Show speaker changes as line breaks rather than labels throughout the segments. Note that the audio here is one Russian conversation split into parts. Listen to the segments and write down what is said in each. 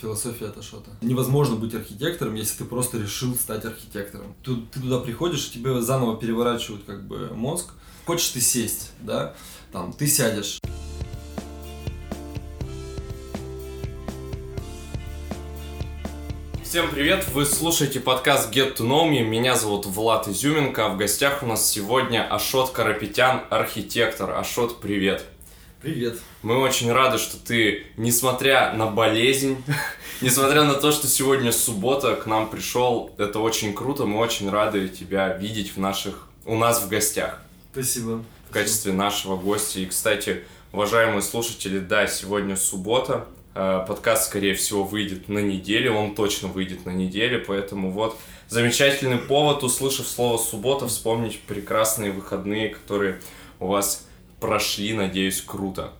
Философия это что-то. Невозможно быть архитектором, если ты просто решил стать архитектором. Ты, ты туда приходишь, тебе заново переворачивают как бы мозг. Хочешь ты сесть, да, там, ты сядешь.
Всем привет! Вы слушаете подкаст Get to Know Me. Меня зовут Влад Изюменко. А в гостях у нас сегодня Ашот Карапетян, архитектор. Ашот, привет!
Привет!
Мы очень рады, что ты, несмотря на болезнь, несмотря на то, что сегодня суббота, к нам пришел. Это очень круто. Мы очень рады тебя видеть в наших, у нас в гостях.
Спасибо.
В качестве нашего гостя. И, кстати, уважаемые слушатели, да, сегодня суббота. Э, подкаст, скорее всего, выйдет на неделе, он точно выйдет на неделе, поэтому вот замечательный повод, услышав слово «суббота», вспомнить прекрасные выходные, которые у вас прошли, надеюсь, круто.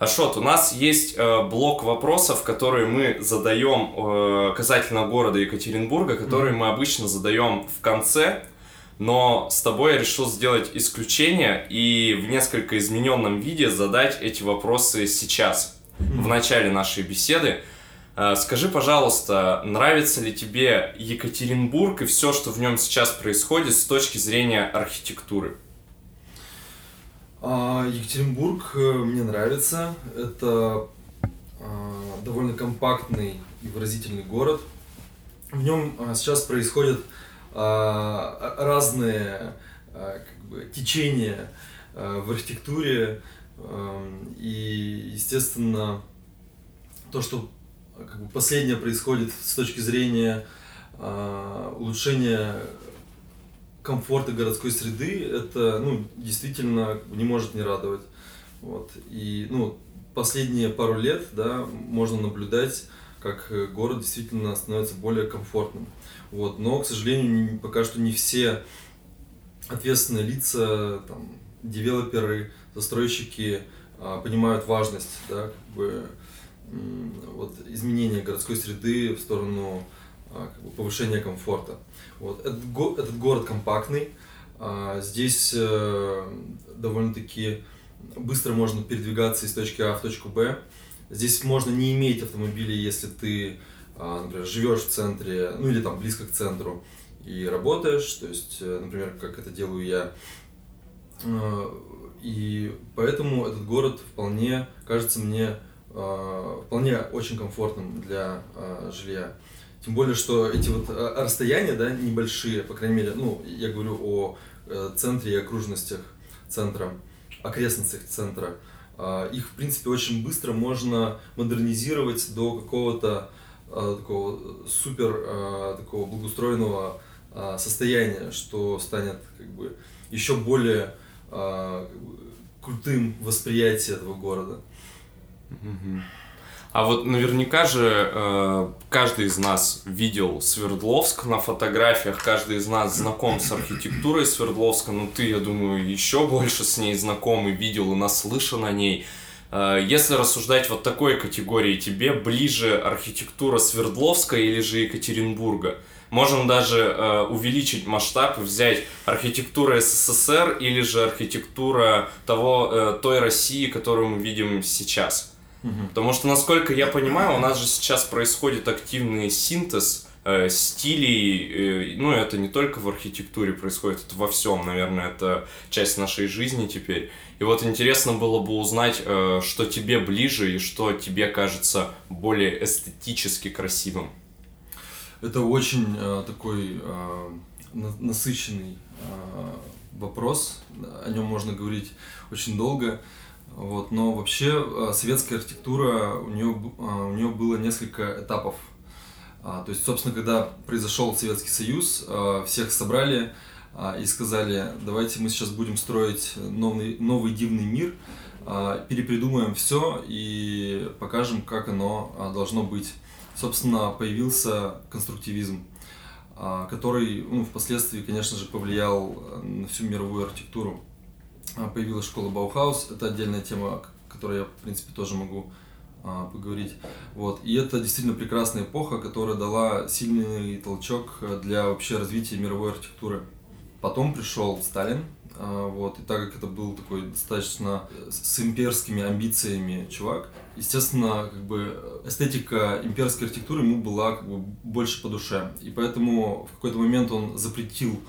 Ашот, у нас есть э, блок вопросов, которые мы задаем э, касательно города Екатеринбурга, которые mm-hmm. мы обычно задаем в конце, но с тобой я решил сделать исключение и в несколько измененном виде задать эти вопросы сейчас в начале нашей беседы. Э, скажи, пожалуйста, нравится ли тебе Екатеринбург и все, что в нем сейчас происходит с точки зрения архитектуры?
А, Екатеринбург э, мне нравится. Это а, довольно компактный и выразительный город. В нем а, сейчас происходят разные как бы, течения в архитектуре, Эм, и, естественно, то, что как бы, последнее происходит с точки зрения улучшения комфорта городской среды, это ну, действительно не может не радовать. Вот. И ну, последние пару лет да, можно наблюдать, как город действительно становится более комфортным. Вот. Но, к сожалению, пока что не все ответственные лица, там, девелоперы, застройщики а, понимают важность да, как бы, вот, изменения городской среды в сторону как бы, повышения комфорта. Вот. Этот, го, этот город компактный, а, здесь э, довольно-таки быстро можно передвигаться из точки А в точку Б. Здесь можно не иметь автомобиля, если ты, например, живешь в центре, ну или там близко к центру и работаешь, то есть, э, например, как это делаю я, и поэтому этот город вполне кажется мне вполне очень комфортным для жилья. Тем более, что эти вот э, расстояния, да, небольшие, по крайней мере, ну, я говорю о э, центре и окружностях центра, окрестностях центра, э, их, в принципе, очень быстро можно модернизировать до какого-то э, такого супер такого благоустроенного состояния, что станет как бы еще более крутым восприятие этого города.
А вот наверняка же э, каждый из нас видел Свердловск на фотографиях, каждый из нас знаком с архитектурой Свердловска, ну ты, я думаю, еще больше с ней знаком и видел и наслышан о ней. Э, если рассуждать вот такой категории, тебе ближе архитектура Свердловска или же Екатеринбурга? Можем даже э, увеличить масштаб и взять архитектуру СССР или же архитектура того, э, той России, которую мы видим сейчас. Угу. Потому что, насколько я понимаю, у нас же сейчас происходит активный синтез э, стилей, э, ну это не только в архитектуре происходит, это во всем, наверное, это часть нашей жизни теперь. И вот интересно было бы узнать, э, что тебе ближе и что тебе кажется более эстетически красивым.
Это очень э, такой э, насыщенный э, вопрос, о нем можно говорить очень долго. Вот, но вообще э, советская архитектура, у нее, э, у нее было несколько этапов. А, то есть, собственно, когда произошел Советский Союз, э, всех собрали и сказали, давайте мы сейчас будем строить новый, новый дивный мир, перепридумаем все и покажем, как оно должно быть собственно, появился конструктивизм, а, который ну, впоследствии, конечно же, повлиял э, на всю мировую архитектуру. А, появилась школа Баухаус, это отдельная тема, о которой я, в принципе, тоже могу а, поговорить. Вот. И это действительно прекрасная эпоха, которая дала сильный толчок для вообще развития мировой архитектуры. Потом пришел Сталин, а, вот, и так как это был такой достаточно с имперскими амбициями чувак, естественно, как бы эстетика имперской архитектуры ему была как бы больше по душе. И поэтому в какой-то момент он запретил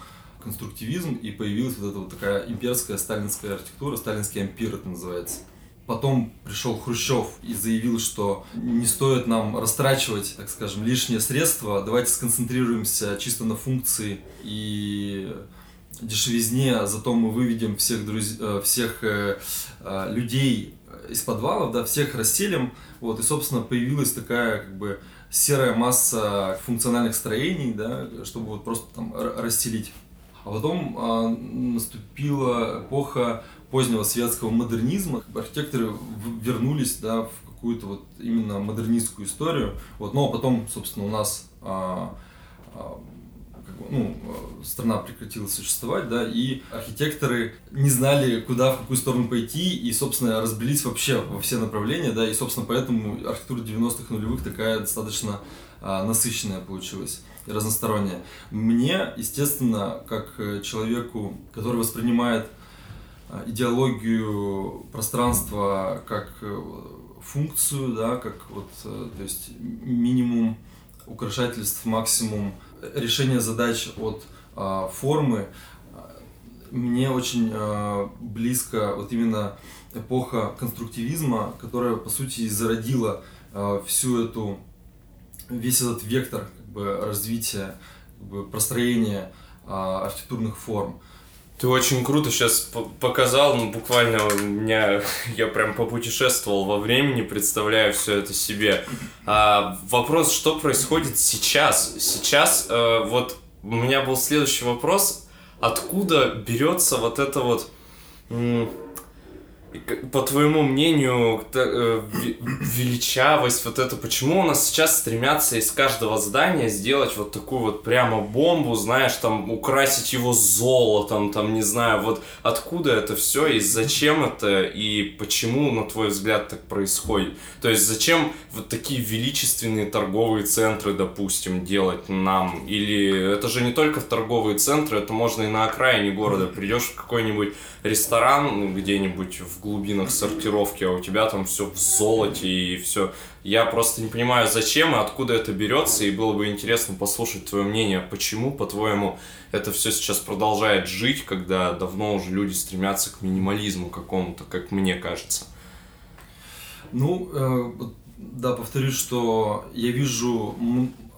конструктивизм, и появилась вот эта вот такая имперская сталинская архитектура, сталинский ампир это называется. Потом пришел Хрущев и заявил, что не стоит нам растрачивать, так скажем, лишние средства, давайте сконцентрируемся чисто на функции и дешевизне, зато мы выведем всех, друз... Э, всех э, э, людей из подвалов, да, всех расселим, вот, и, собственно, появилась такая, как бы, серая масса функциональных строений, да, чтобы вот просто там расселить. А потом а, наступила эпоха позднего светского модернизма. Архитекторы вернулись да, в какую-то вот именно модернистскую историю. Вот, но потом, собственно, у нас а, а, ну, страна прекратила существовать, да, и архитекторы не знали, куда, в какую сторону пойти, и, собственно, разбились вообще во все направления, да, и, собственно, поэтому архитектура 90-х нулевых такая достаточно а, насыщенная получилась разносторонняя. Мне, естественно, как э, человеку, который воспринимает а, идеологию пространства как э, функцию, да, как вот, э, то есть минимум украшательств, максимум решения задач от а, формы, мне очень а, близко вот именно эпоха конструктивизма, которая по сути зародила а, всю эту весь этот вектор бы, развития, как бы, простроения а, архитектурных форм.
Ты очень круто сейчас показал, ну буквально у меня я прям попутешествовал во времени, представляю все это себе. А, вопрос, что происходит сейчас? Сейчас э, вот у меня был следующий вопрос, откуда берется вот это вот по твоему мнению, э, величавость вот это, почему у нас сейчас стремятся из каждого здания сделать вот такую вот прямо бомбу, знаешь, там украсить его золотом, там, не знаю, вот откуда это все и зачем это и почему, на твой взгляд, так происходит? То есть зачем вот такие величественные торговые центры, допустим, делать нам? Или это же не только в торговые центры, это можно и на окраине города. Придешь в какой-нибудь ресторан где-нибудь в глубинах сортировки, а у тебя там все в золоте и все. Я просто не понимаю, зачем и откуда это берется, и было бы интересно послушать твое мнение, почему, по-твоему, это все сейчас продолжает жить, когда давно уже люди стремятся к минимализму какому-то, как мне кажется.
Ну, э, да, повторюсь, что я вижу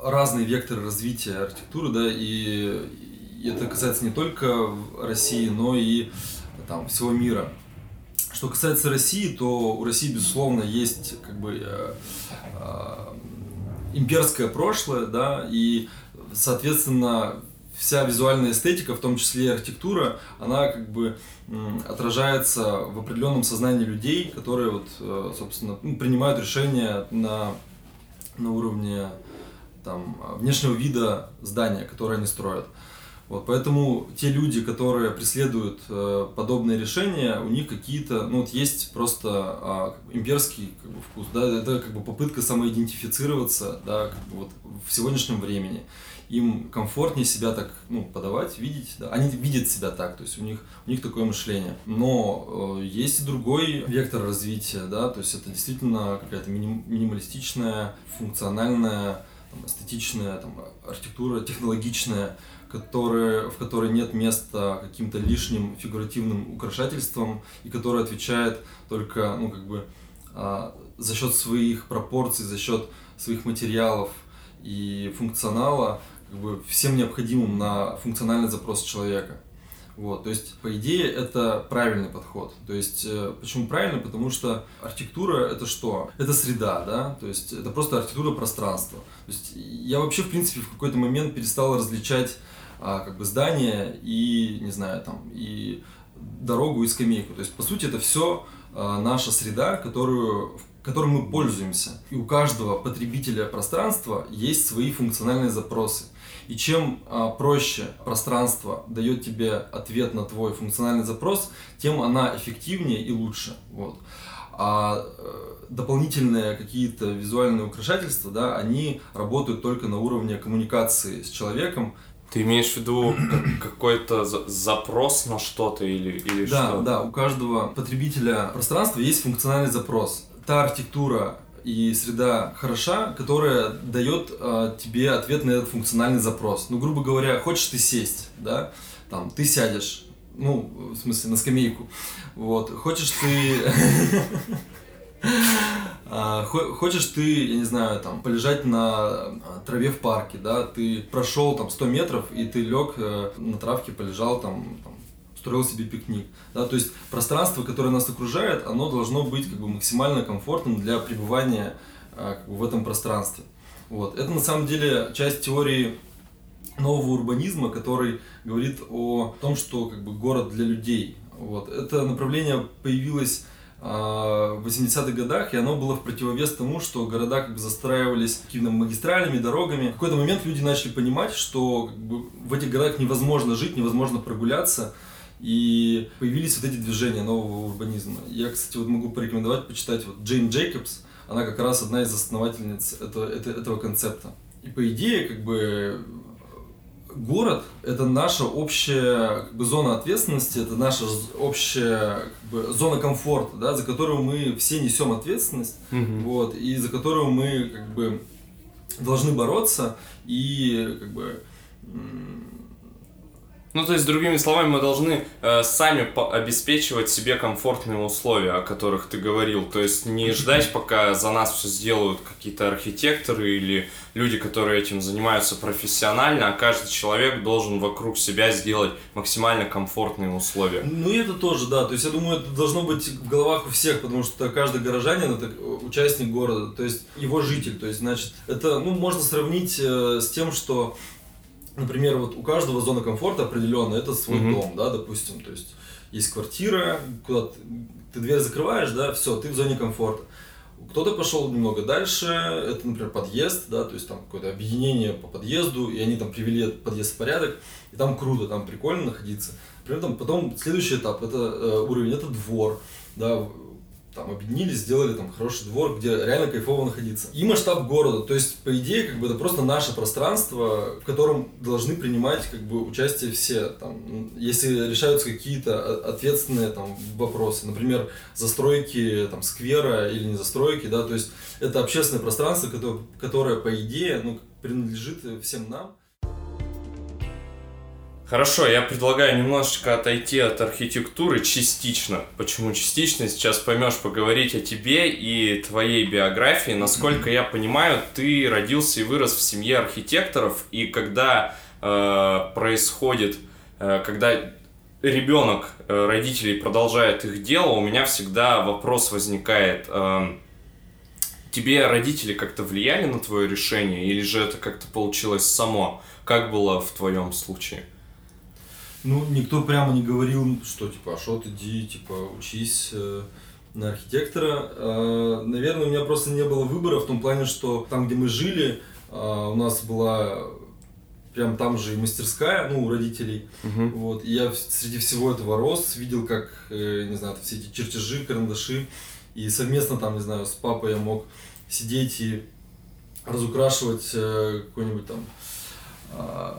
разные векторы развития архитектуры, да, и это касается не только России, но и там, всего мира. Что касается России, то у России, безусловно, есть как бы э, э, имперское прошлое, да, и, соответственно, вся визуальная эстетика, в том числе и архитектура, она как бы отражается в определенном сознании людей, которые вот, э, собственно, ну, принимают решения на, на уровне там, внешнего вида здания, которое они строят. Вот, поэтому те люди, которые преследуют э, подобные решения, у них какие-то, ну вот есть просто э, имперский как бы, вкус, да, это как бы попытка самоидентифицироваться, да, как бы, вот в сегодняшнем времени. Им комфортнее себя так, ну, подавать, видеть, да, они видят себя так, то есть у них, у них такое мышление. Но э, есть и другой вектор развития, да, то есть это действительно какая-то миним, минималистичная, функциональная, там, эстетичная, там, архитектура, технологичная, которые, в которой нет места каким-то лишним фигуративным украшательствам и которая отвечает только ну, как бы, а, за счет своих пропорций, за счет своих материалов и функционала как бы, всем необходимым на функциональный запрос человека. Вот, то есть, по идее, это правильный подход. То есть, э, почему правильно? Потому что архитектура это что? Это среда, да? То есть, это просто архитектура пространства. То есть, я вообще, в принципе, в какой-то момент перестал различать как бы здание и, не знаю, там, и дорогу и скамейку. То есть, по сути, это все а, наша среда, которую, которой мы пользуемся. И у каждого потребителя пространства есть свои функциональные запросы. И чем а, проще пространство дает тебе ответ на твой функциональный запрос, тем она эффективнее и лучше. Вот. А э, дополнительные какие-то визуальные украшательства, да, они работают только на уровне коммуникации с человеком,
Ты имеешь в виду какой-то запрос на что-то или, или
да,
что?
Да, у каждого потребителя пространства есть функциональный запрос. Та архитектура и среда хороша, которая дает э, тебе ответ на этот функциональный запрос. Ну, грубо говоря, хочешь ты сесть, да, там, ты сядешь, ну, в смысле, на скамейку, вот, хочешь ты... А, хочешь ты, я не знаю, там, полежать на а, траве в парке, да, ты прошел там 100 метров, и ты лег э, на травке, полежал там, там строил себе пикник. Да? То есть пространство, которое нас окружает, оно должно быть как бы максимально комфортным для пребывания а, как бы, в этом пространстве. Вот. Это на самом деле часть теории нового урбанизма, который говорит о том, что как бы, город для людей. Вот. Это направление появилось в 80-х годах, и оно было в противовес тому, что города как бы застраивались какими-то магистралями, дорогами. В какой-то момент люди начали понимать, что как бы, в этих городах невозможно жить, невозможно прогуляться, и появились вот эти движения нового урбанизма. Я, кстати, вот могу порекомендовать почитать вот Джейн Джейкобс, она как раз одна из основательниц этого, этого концепта. И по идее, как бы, город — это наша общая как бы, зона ответственности, это наша общая как бы, зона комфорта, да, за которую мы все несем ответственность, mm-hmm. вот, и за которую мы как бы должны бороться и как бы
ну, то есть, другими словами, мы должны э, сами обеспечивать себе комфортные условия, о которых ты говорил. То есть, не ждать, пока за нас все сделают какие-то архитекторы или люди, которые этим занимаются профессионально, а каждый человек должен вокруг себя сделать максимально комфортные условия.
Ну, и это тоже, да. То есть, я думаю, это должно быть в головах у всех, потому что каждый горожанин это участник города, то есть, его житель. То есть, значит, это, ну, можно сравнить э, с тем, что например, вот у каждого зона комфорта определенная, это свой mm-hmm. дом, да, допустим, то есть есть квартира, куда ты, ты дверь закрываешь, да, все, ты в зоне комфорта. Кто-то пошел немного дальше, это, например, подъезд, да, то есть там какое-то объединение по подъезду, и они там привели подъезд в порядок, и там круто, там прикольно находиться. При этом потом следующий этап, это э, уровень, это двор, да, там объединились, сделали там хороший двор, где реально кайфово находиться. И масштаб города, то есть по идее как бы это просто наше пространство, в котором должны принимать как бы участие все. Там, если решаются какие-то ответственные там вопросы, например, застройки там сквера или не застройки, да, то есть это общественное пространство, которое, которое по идее ну, принадлежит всем нам.
Хорошо, я предлагаю немножечко отойти от архитектуры частично. Почему частично? Сейчас поймешь поговорить о тебе и твоей биографии. Насколько я понимаю, ты родился и вырос в семье архитекторов, и когда э, происходит, э, когда ребенок э, родителей продолжает их дело, у меня всегда вопрос возникает. Э, тебе родители как-то влияли на твое решение, или же это как-то получилось само? Как было в твоем случае?
Ну, никто прямо не говорил, что типа, а что ты иди, типа, учись э, на архитектора. Э, наверное, у меня просто не было выбора в том плане, что там, где мы жили, э, у нас была прям там же и мастерская, ну, у родителей. Uh-huh. Вот. И я среди всего этого рос, видел, как, э, не знаю, все эти чертежи, карандаши. И совместно там, не знаю, с папой я мог сидеть и разукрашивать э, какой-нибудь там э,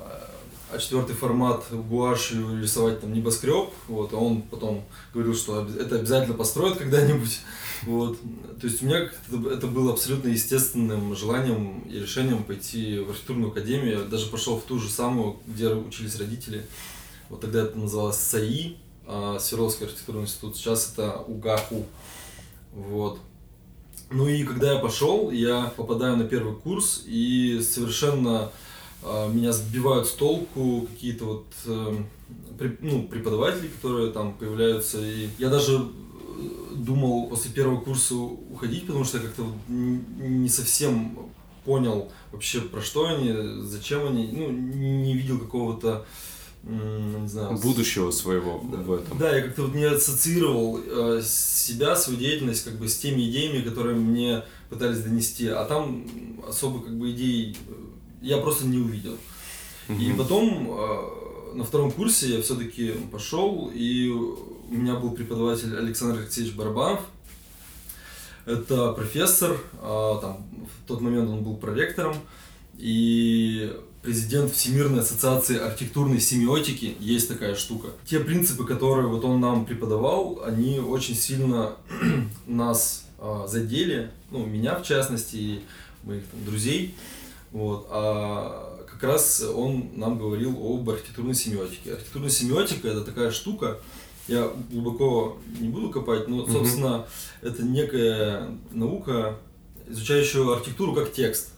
а четвертый формат гуашью рисовать там небоскреб, вот, а он потом говорил, что это обязательно построят когда-нибудь, вот, то есть у меня это было абсолютно естественным желанием и решением пойти в архитектурную академию, я даже пошел в ту же самую, где учились родители, вот тогда это называлось САИ, а, Свердловский архитектурный институт, сейчас это УГАХУ, вот, ну и когда я пошел, я попадаю на первый курс и совершенно меня сбивают с толку какие-то вот э, ну, преподаватели, которые там появляются. И я даже э, думал после первого курса уходить, потому что я как-то не совсем понял вообще про что они, зачем они, ну, не видел какого-то не знаю,
будущего своего
да,
в этом.
Да, я как-то вот не ассоциировал э, себя, свою деятельность как бы с теми идеями, которые мне пытались донести, а там особо как бы идей я просто не увидел. Угу. И потом э, на втором курсе я все-таки пошел, и у меня был преподаватель Александр Алексеевич Барабанов. Это профессор, э, там, в тот момент он был проректором, и президент Всемирной ассоциации архитектурной семиотики, есть такая штука. Те принципы, которые вот он нам преподавал, они очень сильно нас э, задели, ну, меня в частности, и моих там, друзей. Вот. А как раз он нам говорил об архитектурной семиотике. Архитектурная семиотика это такая штука, я глубоко не буду копать, но, собственно, угу. это некая наука, изучающая архитектуру как текст.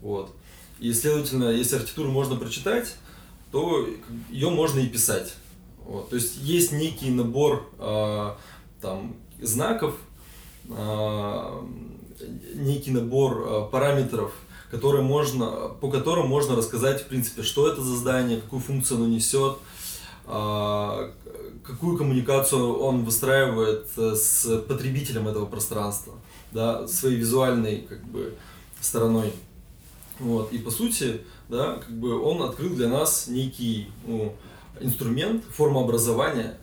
Вот. И, следовательно, если архитектуру можно прочитать, то ее можно и писать. Вот. То есть есть некий набор э, там, знаков, э, некий набор э, параметров, которые можно, по которым можно рассказать, в принципе, что это за здание, какую функцию оно несет, э, какую коммуникацию он выстраивает э, с потребителем этого пространства, да, своей визуальной как бы стороной. Вот. И по сути, да, как бы он открыл для нас некий ну, инструмент, форма образования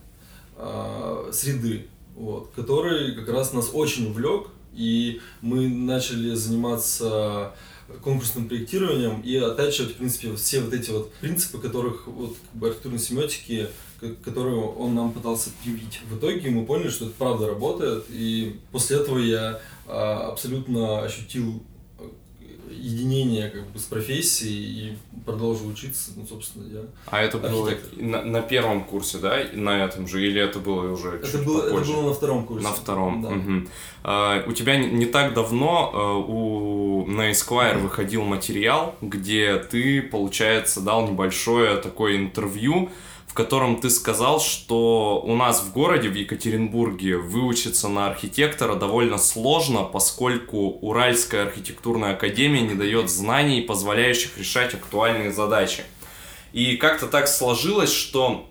э, среды, вот, который как раз нас очень увлек, и мы начали заниматься конкурсным проектированием и оттачивать, в принципе, все вот эти вот принципы, которых вот как бы архитектурной семиотики, которые он нам пытался привить. В итоге мы поняли, что это правда работает, и после этого я а, абсолютно ощутил единение как бы с профессией и продолжил учиться, ну, собственно, я
А это было на, на первом курсе, да, на этом же, или это было уже
это чуть было, попозже? Это было на втором курсе.
На втором, да. угу. а, У тебя не так давно а, у, на Esquire выходил материал, где ты, получается, дал небольшое такое интервью, в котором ты сказал, что у нас в городе, в Екатеринбурге, выучиться на архитектора довольно сложно, поскольку Уральская архитектурная академия не дает знаний, позволяющих решать актуальные задачи. И как-то так сложилось, что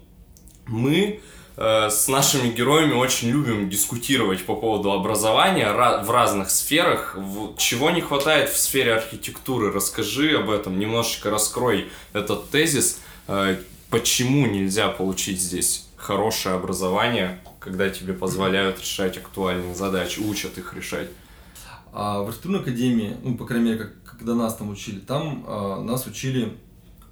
мы э, с нашими героями очень любим дискутировать по поводу образования в разных сферах. Чего не хватает в сфере архитектуры? Расскажи об этом, немножечко раскрой этот тезис э, почему нельзя получить здесь хорошее образование, когда тебе позволяют решать актуальные задачи, учат их решать?
А в архитектурной академии, ну, по крайней мере, как, когда нас там учили, там а, нас учили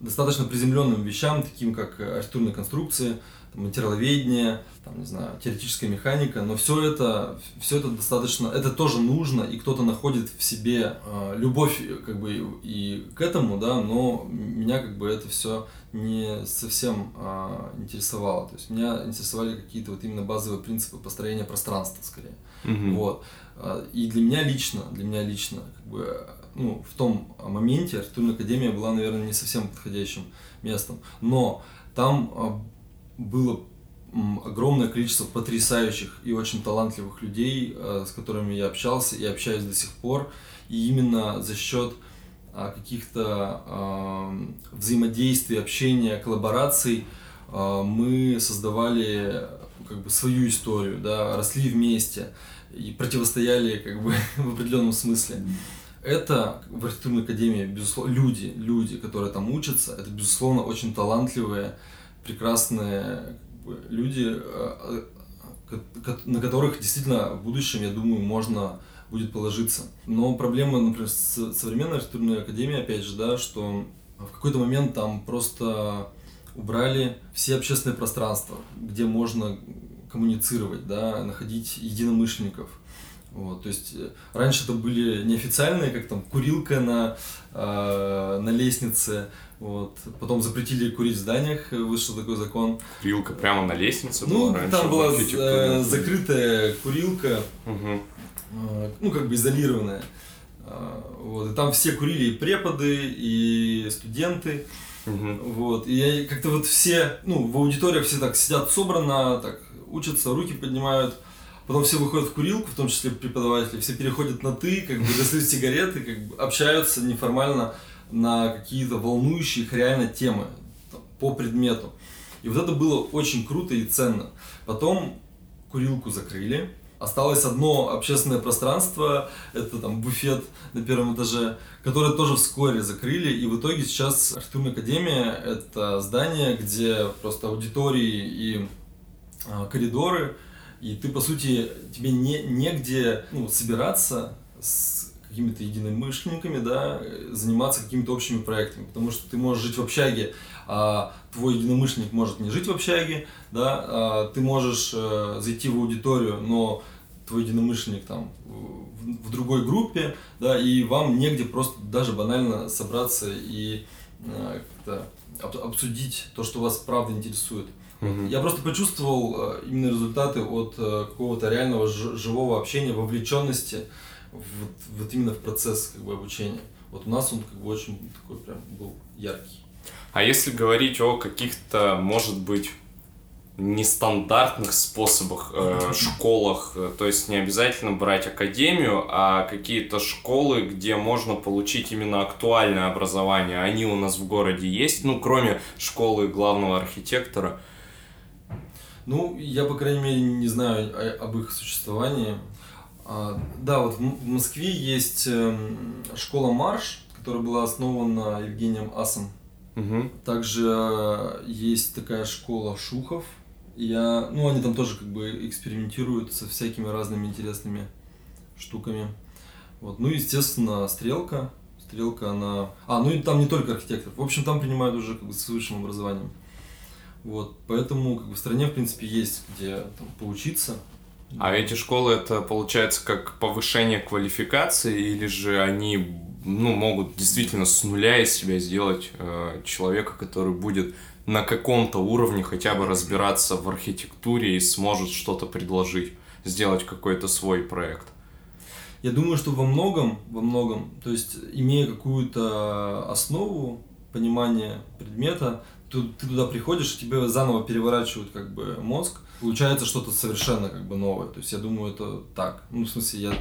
достаточно приземленным вещам, таким как архитектурные конструкции, там, материаловедение, там, не знаю, теоретическая механика, но все это, все это достаточно, это тоже нужно, и кто-то находит в себе э, любовь как бы и к этому, да, но меня как бы это все не совсем э, интересовало, то есть меня интересовали какие-то вот именно базовые принципы построения пространства скорее, mm-hmm. вот, и для меня лично, для меня лично, как бы, ну, в том моменте архитектурная академия была, наверное, не совсем подходящим местом, но там было огромное количество потрясающих и очень талантливых людей, э, с которыми я общался и общаюсь до сих пор. И именно за счет а, каких-то взаимодействий, общения, коллабораций а, мы создавали как бы свою историю, да, росли вместе и противостояли как бы в определенном смысле. Это в архитектурной академии, безусловно, люди, люди, которые там учатся, это, безусловно, очень талантливые, прекрасные люди, э, на которых действительно в будущем, я думаю, можно будет положиться. Но проблема, например, с современной архитектурной академией, опять же, да, что в какой-то момент там просто убрали все общественные пространства, где можно коммуницировать, да, находить единомышленников. Вот, то есть э, раньше это были неофициальные, как там курилка на, э, на лестнице, вот. Потом запретили курить в зданиях, вышел такой закон.
Курилка прямо на лестнице
ну, была раньше? там была э, закрытая курилка, угу. э, ну, как бы изолированная. Э, вот. И там все курили, и преподы, и студенты. Угу. Вот. И как-то вот все, ну, в аудиториях все так сидят собрано, так учатся, руки поднимают. Потом все выходят в курилку, в том числе преподаватели, все переходят на ты, как бы достают сигареты, как бы общаются неформально на какие-то волнующие их реально темы по предмету. И вот это было очень круто и ценно. Потом курилку закрыли. Осталось одно общественное пространство, это там буфет на первом этаже, которое тоже вскоре закрыли. И в итоге сейчас архитектурная академия – это здание, где просто аудитории и а, коридоры, и ты, по сути, тебе не, негде ну, собираться с какими-то единомышленниками, да, заниматься какими-то общими проектами, потому что ты можешь жить в общаге, а твой единомышленник может не жить в общаге, да, а ты можешь э, зайти в аудиторию, но твой единомышленник там в, в другой группе, да, и вам негде просто даже банально собраться и э, как-то обсудить то, что вас правда интересует. Я просто почувствовал э, именно результаты от э, какого-то реального живого общения, вовлеченности вот, вот именно в процесс как бы, обучения. Вот у нас он как бы очень такой прям был яркий.
А если говорить о каких-то, может быть, нестандартных способах, э, школах, э, то есть не обязательно брать академию, а какие-то школы, где можно получить именно актуальное образование, они у нас в городе есть, ну, кроме школы главного архитектора.
Ну, я, по крайней мере, не знаю об их существовании. А, да, вот в Москве есть эм, школа Марш, которая была основана Евгением Асом. Угу. Также э, есть такая школа Шухов. Я, ну, они там тоже как бы экспериментируют со всякими разными интересными штуками. Вот. Ну, естественно, Стрелка. Стрелка, она... А, ну и там не только архитектор. В общем, там принимают уже как бы с высшим образованием. Вот. Поэтому как бы, в стране, в принципе, есть где там, поучиться.
А эти школы это получается как повышение квалификации или же они ну, могут действительно с нуля из себя сделать э, человека, который будет на каком-то уровне хотя бы разбираться в архитектуре и сможет что-то предложить, сделать какой-то свой проект?
Я думаю, что во многом, во многом, то есть имея какую-то основу понимания предмета, ты, ты туда приходишь, тебе заново переворачивают как бы мозг, получается что-то совершенно как бы новое. То есть я думаю, это так. Ну, в смысле, я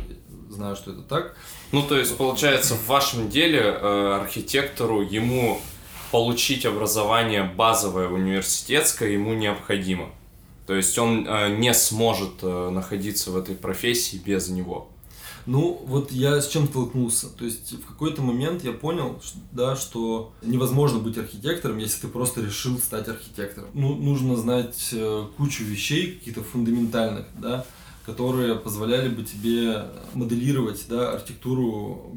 знаю, что это так.
Ну, то есть, получается, в вашем деле э, архитектору ему получить образование базовое университетское ему необходимо. То есть он э, не сможет э, находиться в этой профессии без него.
Ну, вот я с чем столкнулся. То есть в какой-то момент я понял, да, что невозможно быть архитектором, если ты просто решил стать архитектором. Ну, нужно знать э, кучу вещей, каких-то фундаментальных, да, которые позволяли бы тебе моделировать да, архитектуру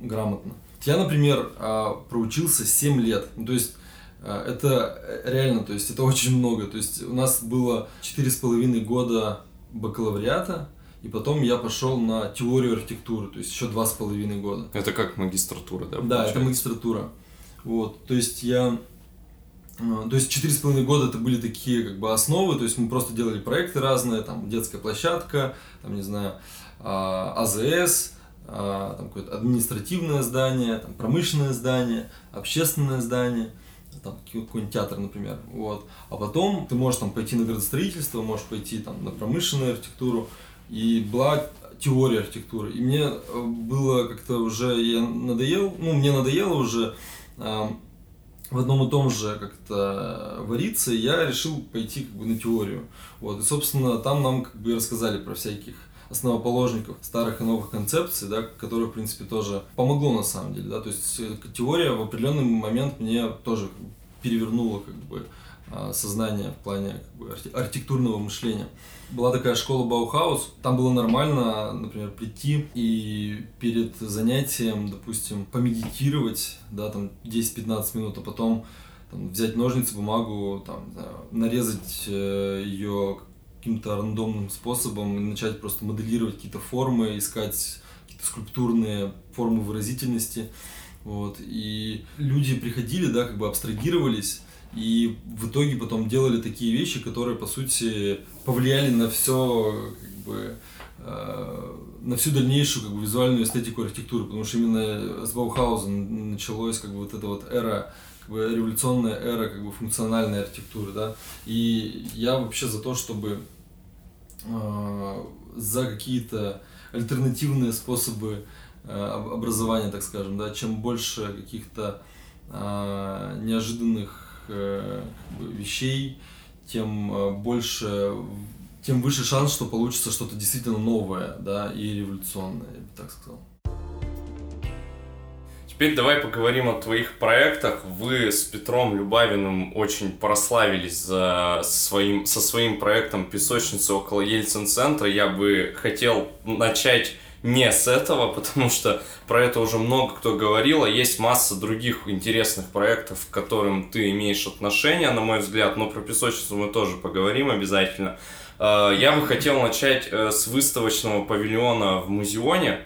э, грамотно. Я, например, а, проучился 7 лет. Ну, то есть э, это реально, то есть это очень много. То есть у нас было 4,5 года бакалавриата, и потом я пошел на теорию архитектуры, то есть еще два с половиной года.
Это как магистратура, да?
Да, это магистратура. Вот, то есть я... А, то есть четыре с половиной года это были такие как бы основы, то есть мы просто делали проекты разные, там детская площадка, там не знаю, а, АЗС, а, там какое-то административное здание, там промышленное здание, общественное здание, там какой-нибудь театр, например, вот. А потом ты можешь там пойти на градостроительство, можешь пойти там на промышленную архитектуру, и была теория архитектуры. И мне э, было как-то уже, я надоел, ну, мне надоело уже э, в одном и том же как-то вариться, и я решил пойти как бы на теорию. Вот, и, собственно, там нам как бы рассказали про всяких основоположников старых и новых концепций, да, которые, в принципе, тоже помогло на самом деле, да, то есть э, теория в определенный момент мне тоже перевернула как бы а, сознание в плане как бы, архитектурного мышления. Была такая школа Баухаус, там было нормально, например, прийти и перед занятием, допустим, помедитировать, да, там 10-15 минут, а потом там, взять ножницы, бумагу, там, нарезать э, ее каким-то рандомным способом и начать просто моделировать какие-то формы, искать какие-то скульптурные формы выразительности. Вот. И люди приходили, да, как бы абстрагировались, и в итоге потом делали такие вещи, которые, по сути, повлияли на все, как бы, э, на всю дальнейшую как бы, визуальную эстетику архитектуры, потому что именно с Баухауза началась как бы вот эта вот эра, как бы революционная эра как бы функциональной архитектуры, да. И я вообще за то, чтобы э, за какие-то альтернативные способы э, образования, так скажем, да, чем больше каких-то э, неожиданных Э, вещей, тем э, больше, тем выше шанс, что получится что-то действительно новое, да, и революционное, я бы так сказал.
Теперь давай поговорим о твоих проектах. Вы с Петром Любавиным очень прославились за своим, со своим проектом «Песочница около Ельцин-центра». Я бы хотел начать не с этого, потому что про это уже много кто говорил, а есть масса других интересных проектов, к которым ты имеешь отношение, на мой взгляд, но про песочницу мы тоже поговорим обязательно. Э, я бы хотел начать э, с выставочного павильона в Музеоне.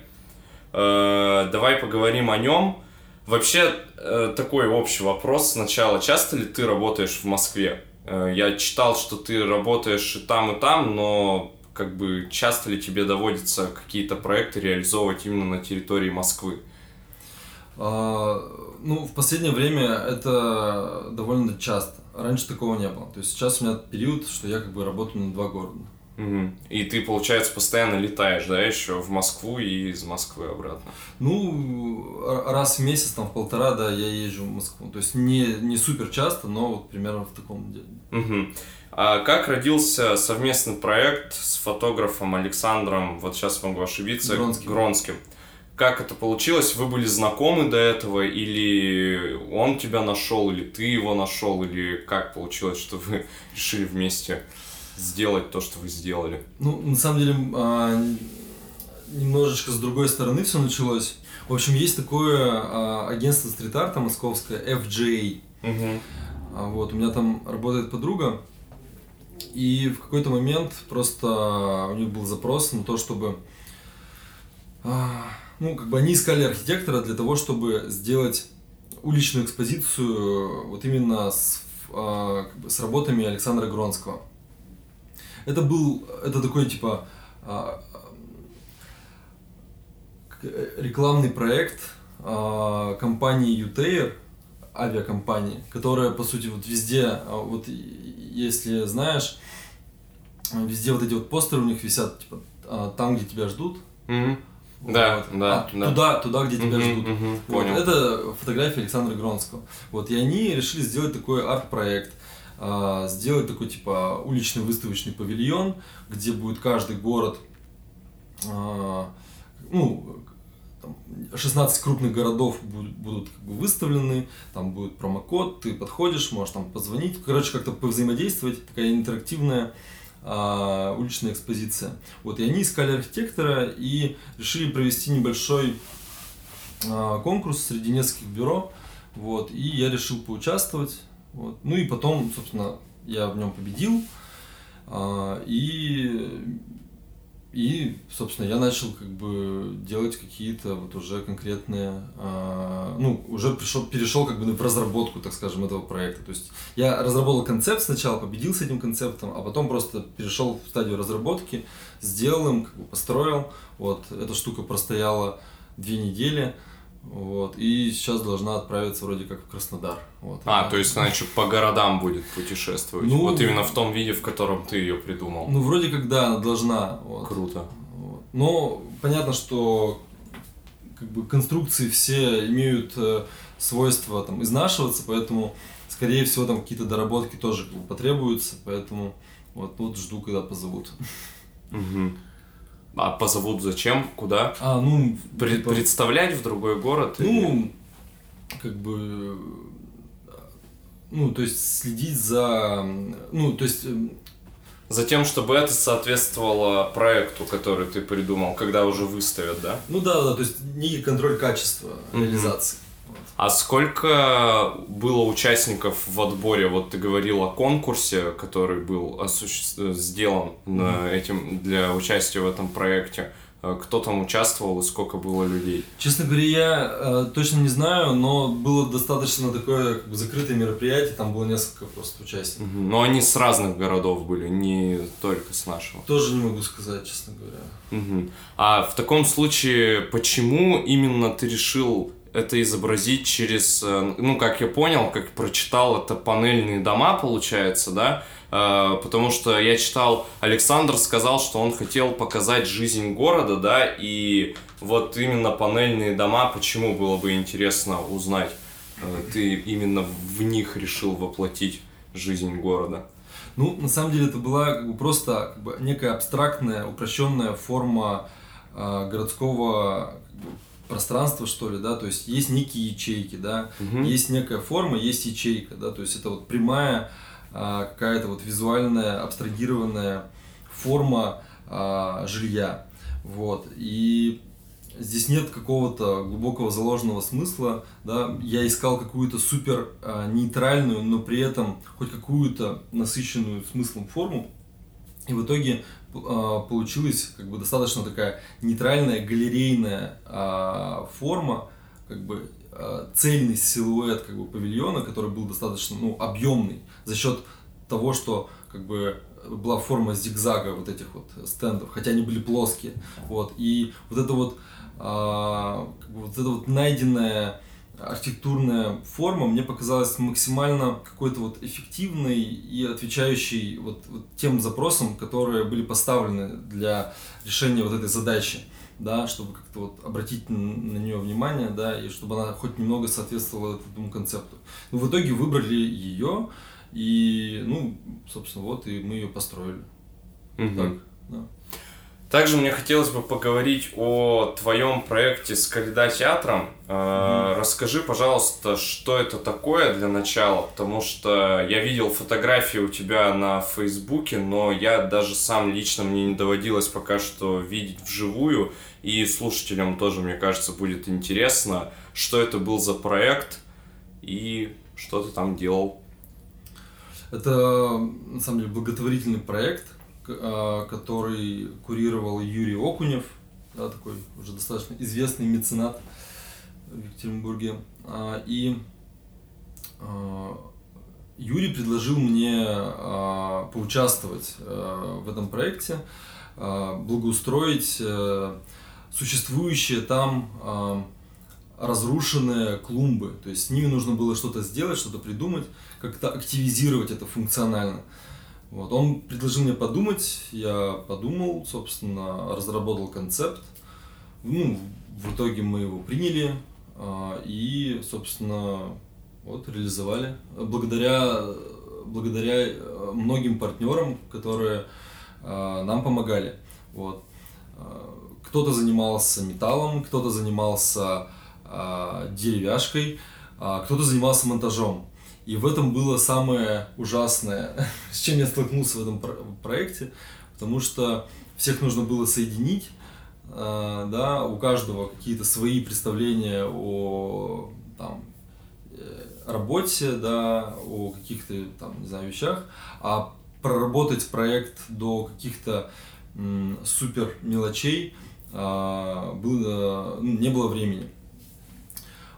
Э, давай поговорим о нем. Вообще, такой общий вопрос сначала. Часто ли ты работаешь в Москве? Я читал, что ты работаешь и там, и там, но как бы часто ли тебе доводится какие-то проекты реализовывать именно на территории Москвы?
А, ну, в последнее время это довольно часто. Раньше такого не было. То есть сейчас у меня период, что я как бы работаю на два города.
Угу. И ты, получается, постоянно летаешь, да, еще в Москву и из Москвы обратно?
Ну, раз в месяц, там, в полтора, да, я езжу в Москву. То есть не, не супер часто, но вот примерно в таком деле.
Угу. А как родился совместный проект с фотографом Александром, вот сейчас могу ошибиться,
Гронским?
Гронским как это получилось? Вы были знакомы до этого, или он тебя нашел, или ты его нашел, или как получилось, что вы решили вместе сделать то, что вы сделали?
Ну, на самом деле, а, немножечко с другой стороны все началось. В общем, есть такое а, агентство стрит-арта московское, FJA.
Угу.
Вот, у меня там работает подруга, и в какой-то момент просто у них был запрос на то, чтобы ну, как бы они искали архитектора для того, чтобы сделать уличную экспозицию вот именно с, а, как бы, с работами Александра Гронского. Это был, это такой типа а, рекламный проект а, компании Ютейр, авиакомпании, которая, по сути, вот везде, вот если знаешь, везде вот эти вот постеры у них висят, типа, там, где тебя ждут.
Mm-hmm. Да,
вот.
да,
а,
да.
Туда, туда, где тебя
Мгм,
ждут.
мгм,
Вот,
понял.
это фотография Александра Гронского. Вот, и они решили сделать такой арт-проект, а, сделать такой типа уличный выставочный павильон, где будет каждый город, а, ну, 16 крупных городов будут, будут как бы выставлены, там будет промокод, ты подходишь, можешь там позвонить, короче, как-то повзаимодействовать, такая интерактивная а, уличная экспозиция. Вот, и они искали архитектора и решили провести небольшой а, конкурс среди нескольких бюро. Вот, и я решил поучаствовать. Вот. Ну и потом, собственно, я в нем победил. А, и и, собственно, я начал как бы делать какие-то вот уже конкретные, э, ну, уже пришел, перешел как бы в разработку, так скажем, этого проекта. То есть я разработал концепт сначала, победил с этим концептом, а потом просто перешел в стадию разработки, сделал им, как бы построил. Вот, эта штука простояла две недели. Вот, и сейчас должна отправиться вроде как в Краснодар. Вот,
А, то есть, значит, по городам будет путешествовать.
Ну,
вот именно в том виде, в котором ты ее придумал.
Ну, вроде как да, она должна. Вот.
Круто.
Вот. Но понятно, что как бы конструкции все имеют э, свойство там изнашиваться, поэтому скорее всего там какие-то доработки тоже как бы, потребуются, поэтому вот тут жду, когда позовут.
Мгм. А позовут зачем? Куда?
А, ну,
Пред-
типа,
Представлять в другой город?
ну, как бы, ну, то есть следить за, ну, то есть, э,
За тем, чтобы это соответствовало проекту, который ты придумал, когда уже выставят, да?
ну да, да, то есть некий контроль качества
Мгм.
реализации.
А сколько было участников в отборе? Вот ты говорил о конкурсе, который был осуще- сделан на этим для участия в этом проекте. Э, Кто там участвовал и сколько было людей?
Честно говоря, я э, точно не знаю, но было достаточно такое как бы, закрытое мероприятие, там было несколько просто участников.
Мгм. Но они с разных городов были, не только с нашего.
Тоже не могу сказать, честно говоря.
Мгм. А в таком случае, почему именно ты решил это изобразить через, э, ну, как я понял, как прочитал, это панельные дома, получается, да? Э, Потому что я читал, Александр сказал, что он хотел показать жизнь города, да, и вот именно панельные дома, почему было бы интересно узнать, э, ты именно в них решил воплотить жизнь города.
Ну, на самом деле это была как бы, просто как бы, некая абстрактная, упрощенная форма городского пространства, что ли, да, то есть есть некие ячейки, да,
Мгм.
есть некая форма, есть ячейка, да, то есть это вот прямая а, какая-то вот визуальная, абстрагированная форма а, жилья, вот, и здесь нет какого-то глубокого заложенного смысла, да, я искал какую-то супер а, нейтральную, но при этом хоть какую-то насыщенную смыслом форму, и в итоге а, получилась как бы достаточно такая нейтральная галерейная а, форма, как бы а, цельный силуэт как бы павильона, который был достаточно ну, объемный. За счет того, что как бы была форма зигзага вот этих вот стендов, хотя они были плоские, вот. И вот это вот а, вот это вот найденная архитектурная форма мне показалась максимально какой-то вот эффективной и отвечающей вот, вот тем запросам, которые были поставлены для решения вот этой задачи, да, чтобы как-то вот обратить на, нее внимание, да, и чтобы она хоть немного соответствовала этому концепту. Ну, в итоге выбрали ее, и, ну, собственно, вот и мы ее построили.
Угу. Так, да. Также мне хотелось бы поговорить о твоем проекте с Каледа театром. Mm-hmm. Расскажи, пожалуйста, что это такое для начала, потому что я видел фотографии у тебя на Фейсбуке, но я даже сам лично мне не доводилось пока что видеть вживую, и слушателям тоже, мне кажется, будет интересно, что это был за проект и что ты там делал.
Это, на самом деле, благотворительный проект – а, который курировал Юрий Окунев, да, такой уже достаточно известный меценат в Екатеринбурге. А, и а, Юрий предложил мне поучаствовать в этом проекте, благоустроить э, существующие там разрушенные клумбы. То есть с ними нужно было что-то сделать, что-то придумать, как-то активизировать это функционально. Вот, он предложил мне подумать, я подумал, собственно, разработал концепт. Ну, в итоге мы его приняли а, и, собственно, вот, реализовали. Благодаря, благодаря э, многим партнерам, которые а, нам помогали. Вот. А, кто-то занимался металлом, кто-то занимался деревяшкой, кто-то занимался монтажом. И в этом было самое ужасное, с чем я столкнулся в этом проекте, потому что всех нужно было соединить, а, да, у каждого какие-то свои представления о там, э, работе, да, о каких-то там, не знаю, вещах, а проработать проект до каких-то супер мелочей а, было, ну, не было времени.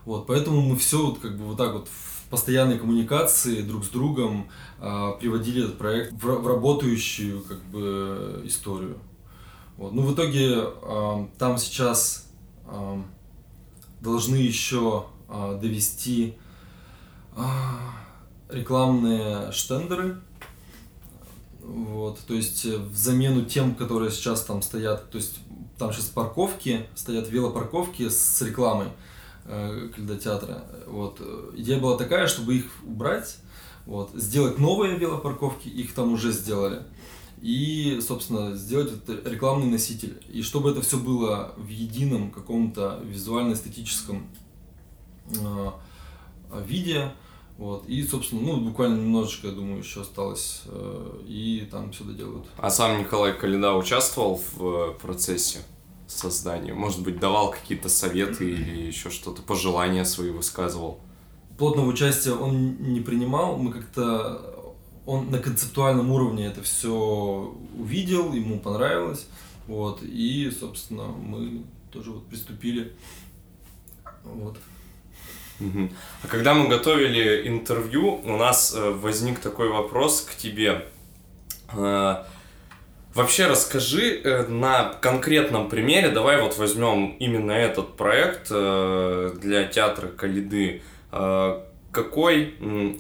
Вот, поэтому мы все вот как бы вот так вот постоянной коммуникации друг с другом э, приводили этот проект в, в работающую как бы историю. Вот. Ну, в итоге э, там сейчас э, должны еще э, довести э, рекламные штендеры. Вот, то есть в замену тем, которые сейчас там стоят, то есть там сейчас парковки, стоят велопарковки с рекламой э, театра. Вот. Идея была такая, чтобы их убрать, вот, сделать новые велопарковки, их там уже сделали, и, собственно, сделать этот рекламный носитель. И чтобы это все было в едином каком-то визуально-эстетическом э, виде, вот. И, собственно, ну, буквально немножечко, я думаю, еще осталось, э, и там все доделают.
А сам Николай Калида участвовал в э, процессе? Созданию? Может быть, давал какие-то советы или еще что-то, пожелания свои высказывал?
Плотного участия он не принимал, мы как-то он на концептуальном уровне это все увидел, ему понравилось, вот, и, собственно, мы тоже вот приступили, вот.
А когда мы готовили интервью, у нас э, возник такой вопрос к тебе. Вообще расскажи э, на конкретном примере, давай вот возьмем именно этот проект э, для театра Калиды. Э, какой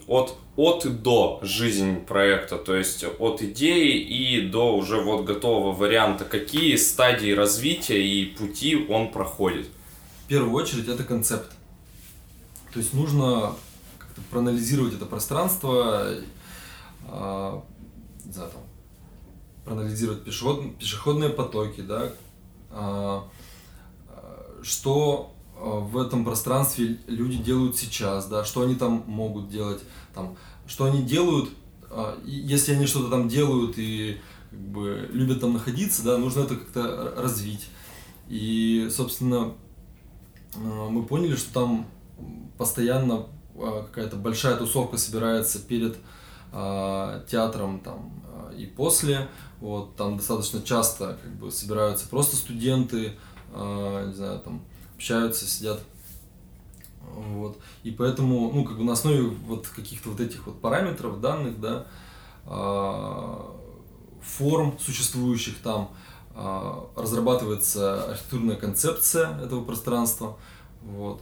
от, от и до жизнь проекта, то есть от идеи и до уже вот готового варианта, какие стадии развития и пути он проходит?
В первую очередь это концепт. То есть нужно как-то проанализировать это пространство, э, не знаю, там, проанализировать пешеход, пешеходные потоки, да, а, что а, в этом пространстве люди делают сейчас, да, что они там могут делать, там, что они делают, а, если они что-то там делают и как бы любят там находиться, да, нужно это как-то развить. И, собственно, мы поняли, что там постоянно какая-то большая тусовка собирается перед театром там и после. Вот, там достаточно часто как бы собираются просто студенты, не знаю, там общаются, сидят вот. И поэтому, ну, как бы на основе вот каких-то вот этих вот параметров, данных, да, а, форм существующих там, а, разрабатывается архитектурная концепция этого пространства, вот.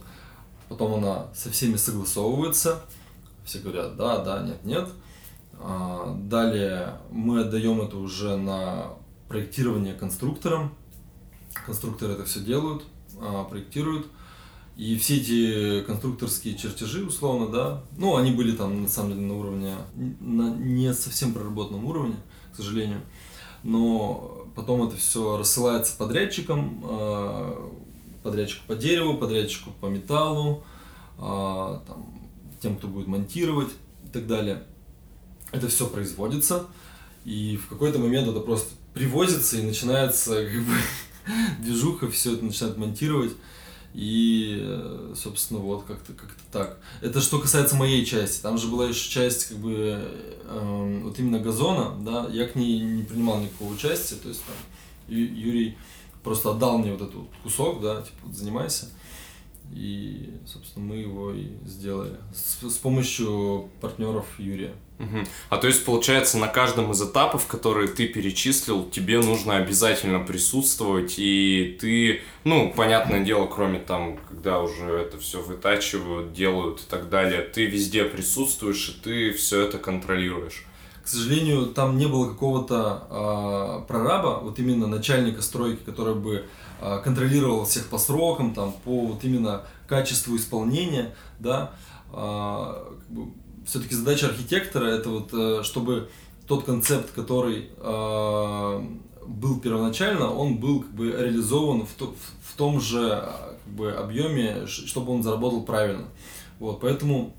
Потом она со всеми согласовывается, все говорят да, да, нет, нет. А, далее мы отдаем это уже на проектирование конструкторам. Конструкторы это все делают, проектируют. И все эти конструкторские чертежи, условно, да, ну, они были там, на самом деле, на уровне, на не совсем проработанном уровне, к сожалению. Но потом это все рассылается подрядчикам, а, подрядчику по дереву, подрядчику по металлу, а, там, тем, кто будет монтировать и так далее. Это все производится, и в какой-то момент это просто привозится и начинается как бы движуха, все это начинает монтировать. И, э, собственно, вот как-то как так. Это что касается моей части. Там же была еще часть, как бы, э, вот именно газона, да, я к ней не принимал никакого участия, то есть там Юрий просто отдал мне вот этот кусок, да, типа, вот, занимайся. И, собственно, мы его и сделали с, с помощью партнеров Юрия.
Угу. А то есть, получается, на каждом из этапов, которые ты перечислил, тебе нужно обязательно присутствовать, и ты, ну, понятное дело, кроме там, когда уже это все вытачивают, делают и так далее, ты везде присутствуешь, и ты все это контролируешь.
К сожалению, там не было какого-то э, прораба, вот именно начальника стройки, который бы э, контролировал всех по срокам, там, по вот именно качеству исполнения, да, э, как бы все-таки задача архитектора это вот, э, чтобы тот концепт, который э, был первоначально, он был как бы реализован в, то, в том же как бы, объеме, чтобы он заработал правильно. Вот, поэтому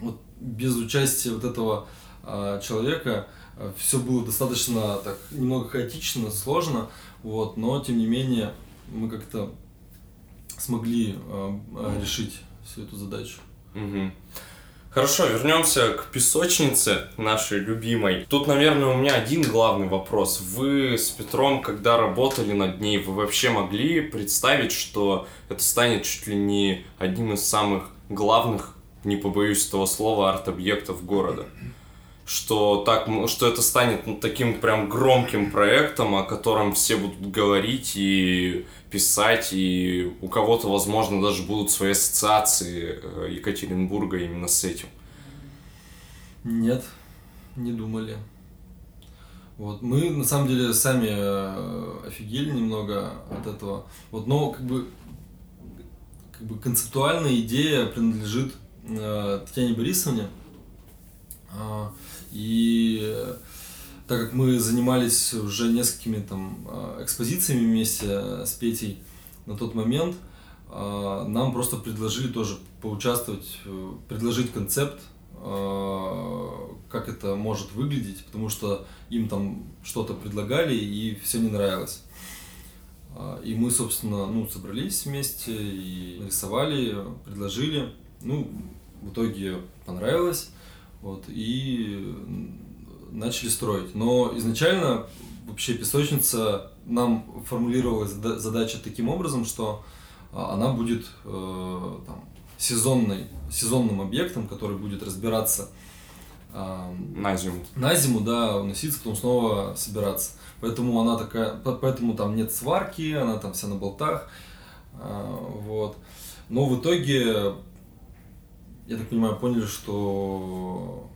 вот, без участия вот этого э, человека э, все было достаточно так немного хаотично, сложно, вот, но тем не менее мы как-то смогли э, э, решить всю эту задачу.
Угу. Хорошо, вернемся к песочнице нашей любимой. Тут, наверное, у меня один главный вопрос. Вы с Петром, когда работали над ней, вы вообще могли представить, что это станет чуть ли не одним из самых главных, не побоюсь этого слова, арт-объектов города? что так, что это станет таким прям громким проектом, о котором все будут говорить и писать, и у кого-то, возможно, даже будут свои ассоциации э, Екатеринбурга именно с этим.
Нет, не думали. Вот мы на самом деле сами э, офигели немного от этого. Вот, но как бы как бы концептуальная идея принадлежит э, Татьяне Борисовне. Э, и так как мы занимались уже несколькими там э, экспозициями вместе с Петей на тот момент, э, нам просто предложили тоже поучаствовать, предложить концепт, как это может выглядеть, потому что им там что-то предлагали и все не нравилось. И мы, собственно, ну, собрались вместе и рисовали, предложили. Ну, в итоге понравилось. Вот, и начали строить. Но изначально вообще песочница нам формулировалась задача таким образом, что а, она будет э, там, сезонной, сезонным объектом, который будет разбираться
э, на зиму.
На зиму, да, уноситься, потом снова собираться. Поэтому она такая, поэтому там нет сварки, она там вся на болтах. Э, вот. Но в итоге я так понимаю, поняли, что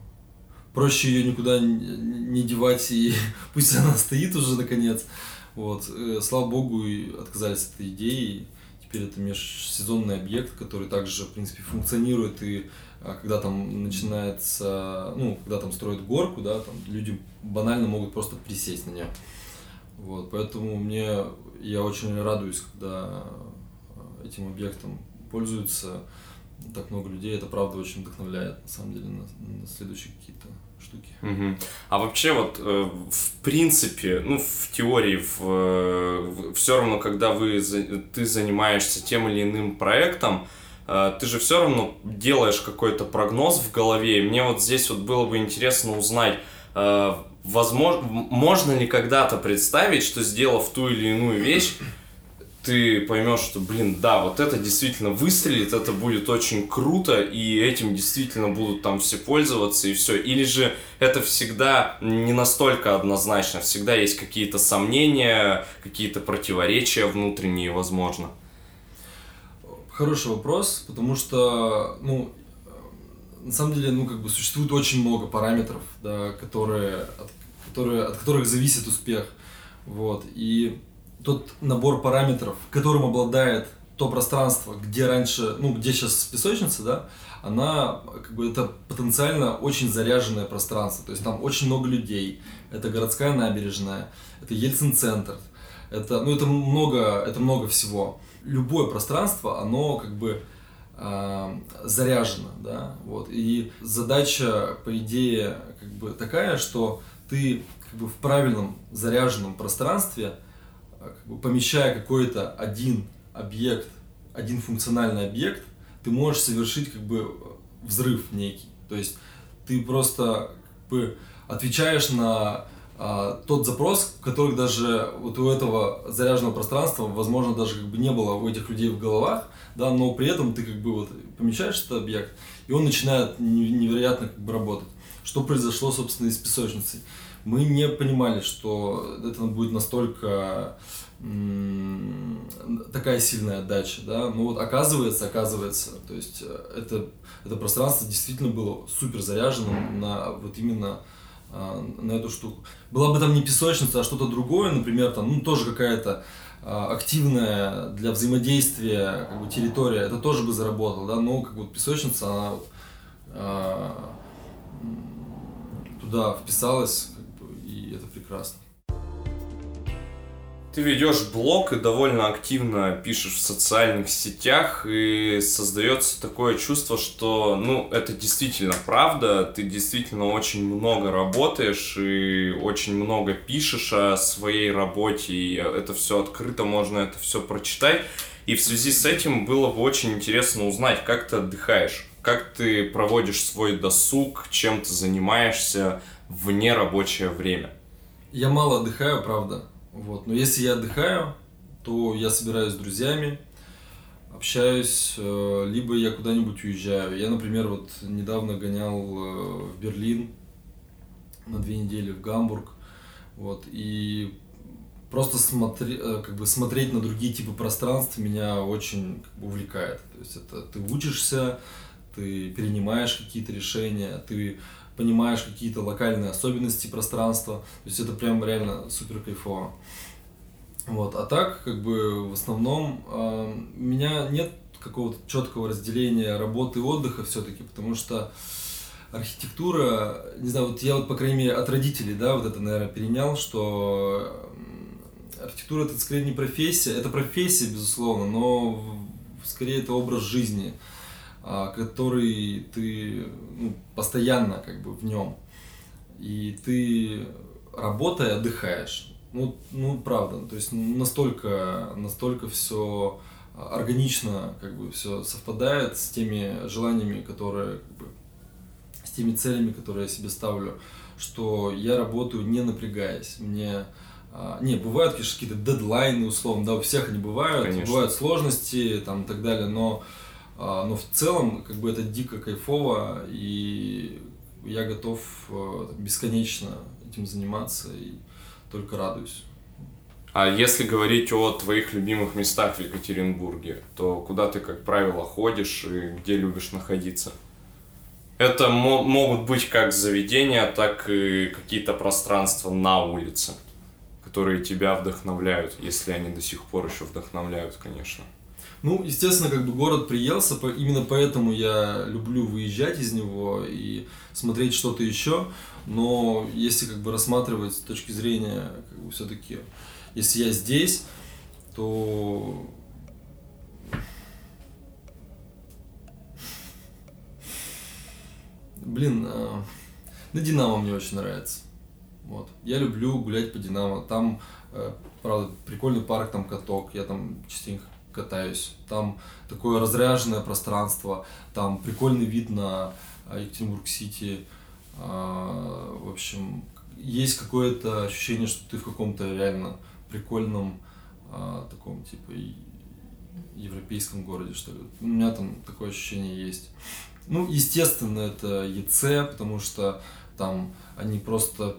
проще ее никуда не девать, и пусть она стоит уже наконец. Вот. Э, слава богу, отказались от этой идеи. Теперь это межсезонный объект, который также, в принципе, функционирует и а, когда там начинается, ну, когда там строят горку, да, там люди банально могут просто присесть на нее. Вот, поэтому мне, я очень радуюсь, когда этим объектом пользуются так много людей, это правда очень вдохновляет, на самом деле, на, на следующие какие-то штуки.
Угу. А вообще вот э, в принципе, ну в теории, в, в, все равно, когда вы ты занимаешься тем или иным проектом, э, ты же все равно делаешь какой-то прогноз в голове. И мне вот здесь вот было бы интересно узнать, э, возможно, можно ли когда-то представить, что сделав ту или иную вещь ты поймешь, что, блин, да, вот это действительно выстрелит, это будет очень круто, и этим действительно будут там все пользоваться, и все. Или же это всегда не настолько однозначно, всегда есть какие-то сомнения, какие-то противоречия внутренние, возможно.
Хороший вопрос, потому что, ну, на самом деле, ну, как бы существует очень много параметров, да, которые, от, которые, от которых зависит успех. Вот. И тот набор параметров, которым обладает то пространство, где раньше, ну, где сейчас песочница, да, она, как бы, это потенциально очень заряженное пространство. То есть там очень много людей. Это городская набережная, это Ельцин-центр. Это, ну, это много, это много всего. Любое пространство, оно, как бы, э, заряжено, да, вот. И задача, по идее, как бы такая, что ты, как бы, в правильном заряженном пространстве – как бы помещая какой-то один объект, один функциональный объект, ты можешь совершить как бы взрыв некий. То есть ты просто как бы отвечаешь на а, тот запрос, который даже вот у этого заряженного пространства, возможно, даже как бы не было у этих людей в головах, да, но при этом ты как бы вот помещаешь этот объект, и он начинает невероятно как бы работать. Что произошло, собственно, и с песочницей мы не понимали, что это будет настолько такая сильная отдача, да, ну вот оказывается, оказывается, то есть э, это, это пространство действительно было супер заряженным на вот именно а, на эту штуку. Была бы там не песочница, а что-то другое, например, там, ну, тоже какая-то а, активная для взаимодействия как бы, территория, это тоже бы заработало, да, но как бы песочница, она вот, а, туда вписалась это прекрасно.
Ты ведешь блог и довольно активно пишешь в социальных сетях, и создается такое чувство, что, ну, это действительно правда, ты действительно очень много работаешь и очень много пишешь о своей работе, и это все открыто, можно это все прочитать. И в связи с этим было бы очень интересно узнать, как ты отдыхаешь, как ты проводишь свой досуг, чем ты занимаешься в нерабочее время.
Я мало отдыхаю, правда. Вот. Но если я отдыхаю, то я собираюсь с друзьями, общаюсь, э, либо я куда-нибудь уезжаю. Я, например, вот недавно гонял э, в Берлин на две недели, в Гамбург. Вот, и просто смотри, э, как бы смотреть на другие типы пространств меня очень как бы, увлекает. То есть это ты учишься, ты перенимаешь какие-то решения, ты понимаешь какие-то локальные особенности пространства. То есть это прям реально супер кайфово. Вот. А так, как бы в основном э, у меня нет какого-то четкого разделения работы и отдыха все-таки, потому что архитектура, не знаю, вот я вот, по крайней мере, от родителей, да, вот это, наверное, перенял, что архитектура это скорее не профессия, это профессия, безусловно, но скорее это образ жизни. А, который ты ну, постоянно как бы в нем. И ты работая отдыхаешь. Ну, ну правда, то есть настолько, настолько все органично как бы все совпадает с теми желаниями, которые как бы, с теми целями, которые я себе ставлю, что я работаю не напрягаясь. Мне а, не, бывают, конечно, какие-то дедлайны, условно, да, у всех они бывают, конечно. бывают сложности там и так далее, но но в целом, как бы это дико кайфово, и я готов э, бесконечно этим заниматься и только радуюсь.
А если говорить о твоих любимых местах в Екатеринбурге, то куда ты, как правило, ходишь и где любишь находиться? Это могут быть как заведения, так и какие-то пространства на улице, которые тебя вдохновляют, если они до сих пор еще вдохновляют, конечно.
Ну, естественно, как бы город приелся, именно поэтому я люблю выезжать из него и смотреть что-то еще. Но если как бы рассматривать с точки зрения, как бы все-таки, если я здесь, то блин, э, на Динамо мне очень нравится. Вот. Я люблю гулять по Динамо. Там, э, правда, прикольный парк, там каток. Я там частенько катаюсь. Там такое разряженное пространство. Там прикольный вид на э, Екатеринбург-Сити. Э, в общем, есть какое-то ощущение, что ты в каком-то реально прикольном э, таком типа европейском городе, что ли. У меня там такое ощущение есть. Ну, естественно, это ЕЦ, потому что там они просто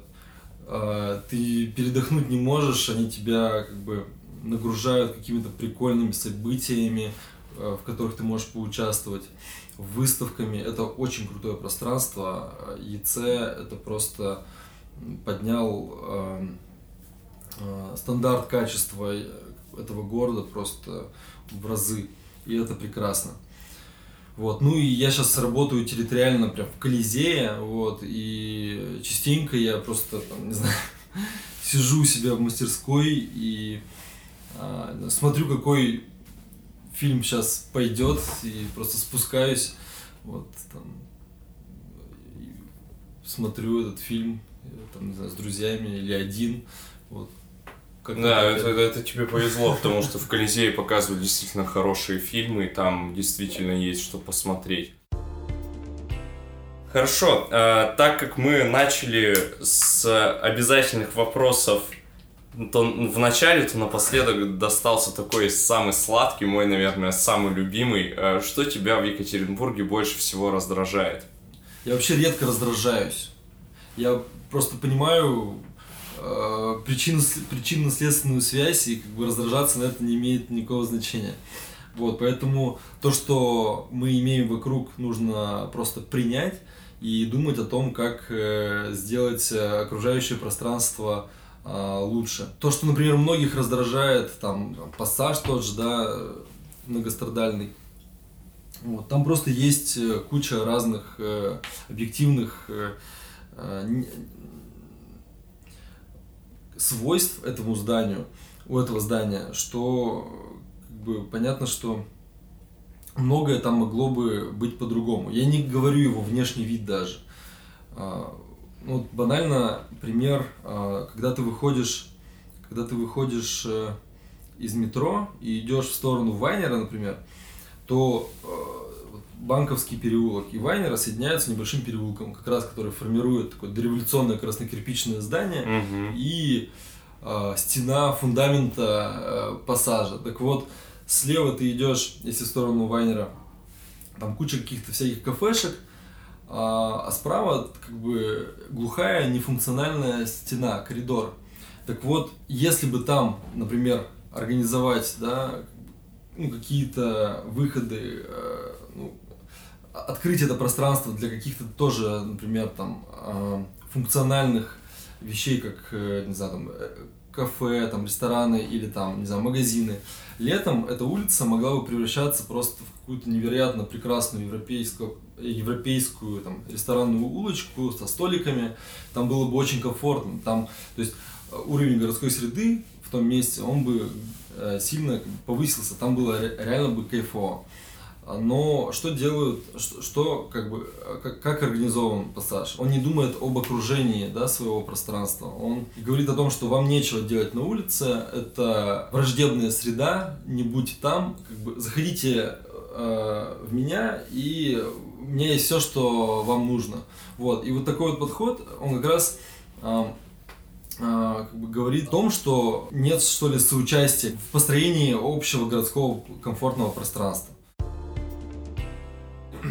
э, ты передохнуть не можешь, они тебя как бы нагружают какими-то прикольными событиями, э, в которых ты можешь поучаствовать, выставками. Это очень крутое пространство. ЕЦ это просто поднял э, э, стандарт качества этого города просто в разы. И это прекрасно. Вот. Ну и я сейчас работаю территориально прям в Колизее, вот, и частенько я просто, там, не знаю, сижу у себя в мастерской и смотрю, какой фильм сейчас пойдет, и просто спускаюсь, вот, там, смотрю этот фильм, там, не знаю, с друзьями или один, вот,
как да, это, это, это тебе повезло, потому что в Колизее показывают действительно хорошие фильмы, и там действительно есть что посмотреть. Хорошо, э, так как мы начали с обязательных вопросов то в начале, то напоследок достался такой самый сладкий, мой, наверное, самый любимый. Э, что тебя в Екатеринбурге больше всего раздражает?
Я вообще редко раздражаюсь. Я просто понимаю, э, причин, причинно-следственную связь и как бы раздражаться на это не имеет никакого значения. Вот, поэтому то, что мы имеем вокруг, нужно просто принять и думать о том, как э, сделать э, окружающее пространство лучше. То, что, например, многих раздражает, там, пассаж тот же, да, многострадальный, вот, там просто есть э, куча разных э, объективных э, э свойств этому зданию, у этого здания, что как бы, понятно, что многое там могло бы быть по-другому. Я не говорю его внешний вид даже. Ну, банально пример, а, когда ты выходишь, когда ты выходишь э, из метро и идешь в сторону Вайнера, например, то э, Банковский переулок и Вайнера соединяются небольшим переулком, как раз который формирует такое дореволюционное краснокирпичное здание угу. и э, стена фундамента э, пассажа. Так вот, слева ты идешь, если в сторону Вайнера, там куча каких-то всяких кафешек, а, а справа как бы глухая нефункциональная стена, коридор. Так вот, если бы там, например, организовать, да, ну, какие-то выходы, э, ну, открыть это пространство для каких-то тоже, например, там, э, функциональных вещей, как, э, не знаю, там, э, кафе, там, рестораны или там, не знаю, магазины. Летом эта улица могла бы превращаться просто в какую-то невероятно прекрасную европейскую, европейскую там, ресторанную улочку со столиками. Там было бы очень комфортно. Там, то есть уровень городской среды в том месте, он бы сильно повысился. Там было реально бы кайфово. Но что делают, что, что как бы, как, как организован пассаж? Он не думает об окружении да, своего пространства. Он говорит о том, что вам нечего делать на улице, это враждебная среда, не будьте там, как бы заходите э, в меня, и у меня есть все, что вам нужно. Вот. И вот такой вот подход, он как раз э, как бы говорит о том, что нет что ли соучастия в построении общего городского комфортного пространства.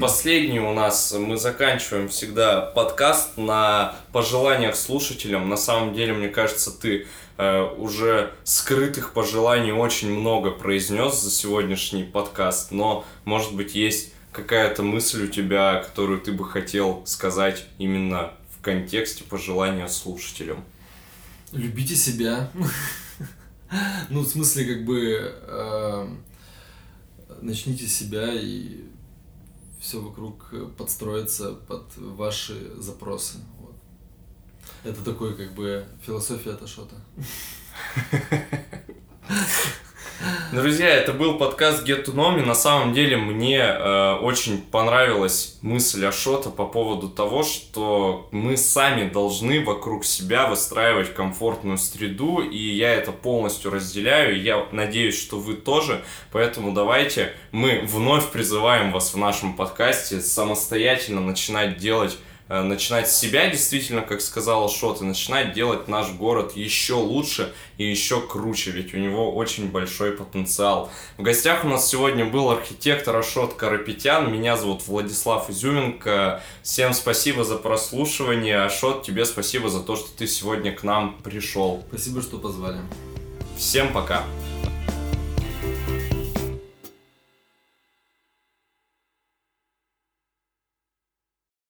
Последний у нас, мы заканчиваем всегда подкаст на пожеланиях слушателям. На самом деле, мне кажется, ты э, уже скрытых пожеланий очень много произнес за сегодняшний подкаст, но, может быть, есть какая-то мысль у тебя, которую ты бы хотел сказать именно в контексте пожелания слушателям?
Любите себя. Ну, в смысле, как бы, э, начните себя и все вокруг э, подстроится под ваши запросы. Вот. Это такой как бы философия что-то.
Друзья, это был подкаст Get to Know Me. На самом деле мне э, очень понравилась мысль Ашота по поводу того, что мы сами должны вокруг себя выстраивать комфортную среду, и я это полностью разделяю. Я надеюсь, что вы тоже. Поэтому давайте мы вновь призываем вас в нашем подкасте самостоятельно начинать делать начинать с себя, действительно, как сказала Шот, и начинать делать наш город еще лучше и еще круче, ведь у него очень большой потенциал. В гостях у нас сегодня был архитектор Ашот Карапетян, меня зовут Владислав Изюменко. Всем спасибо за прослушивание. Ашот, тебе спасибо за то, что ты сегодня к нам пришел.
Спасибо, что позвали.
Всем пока.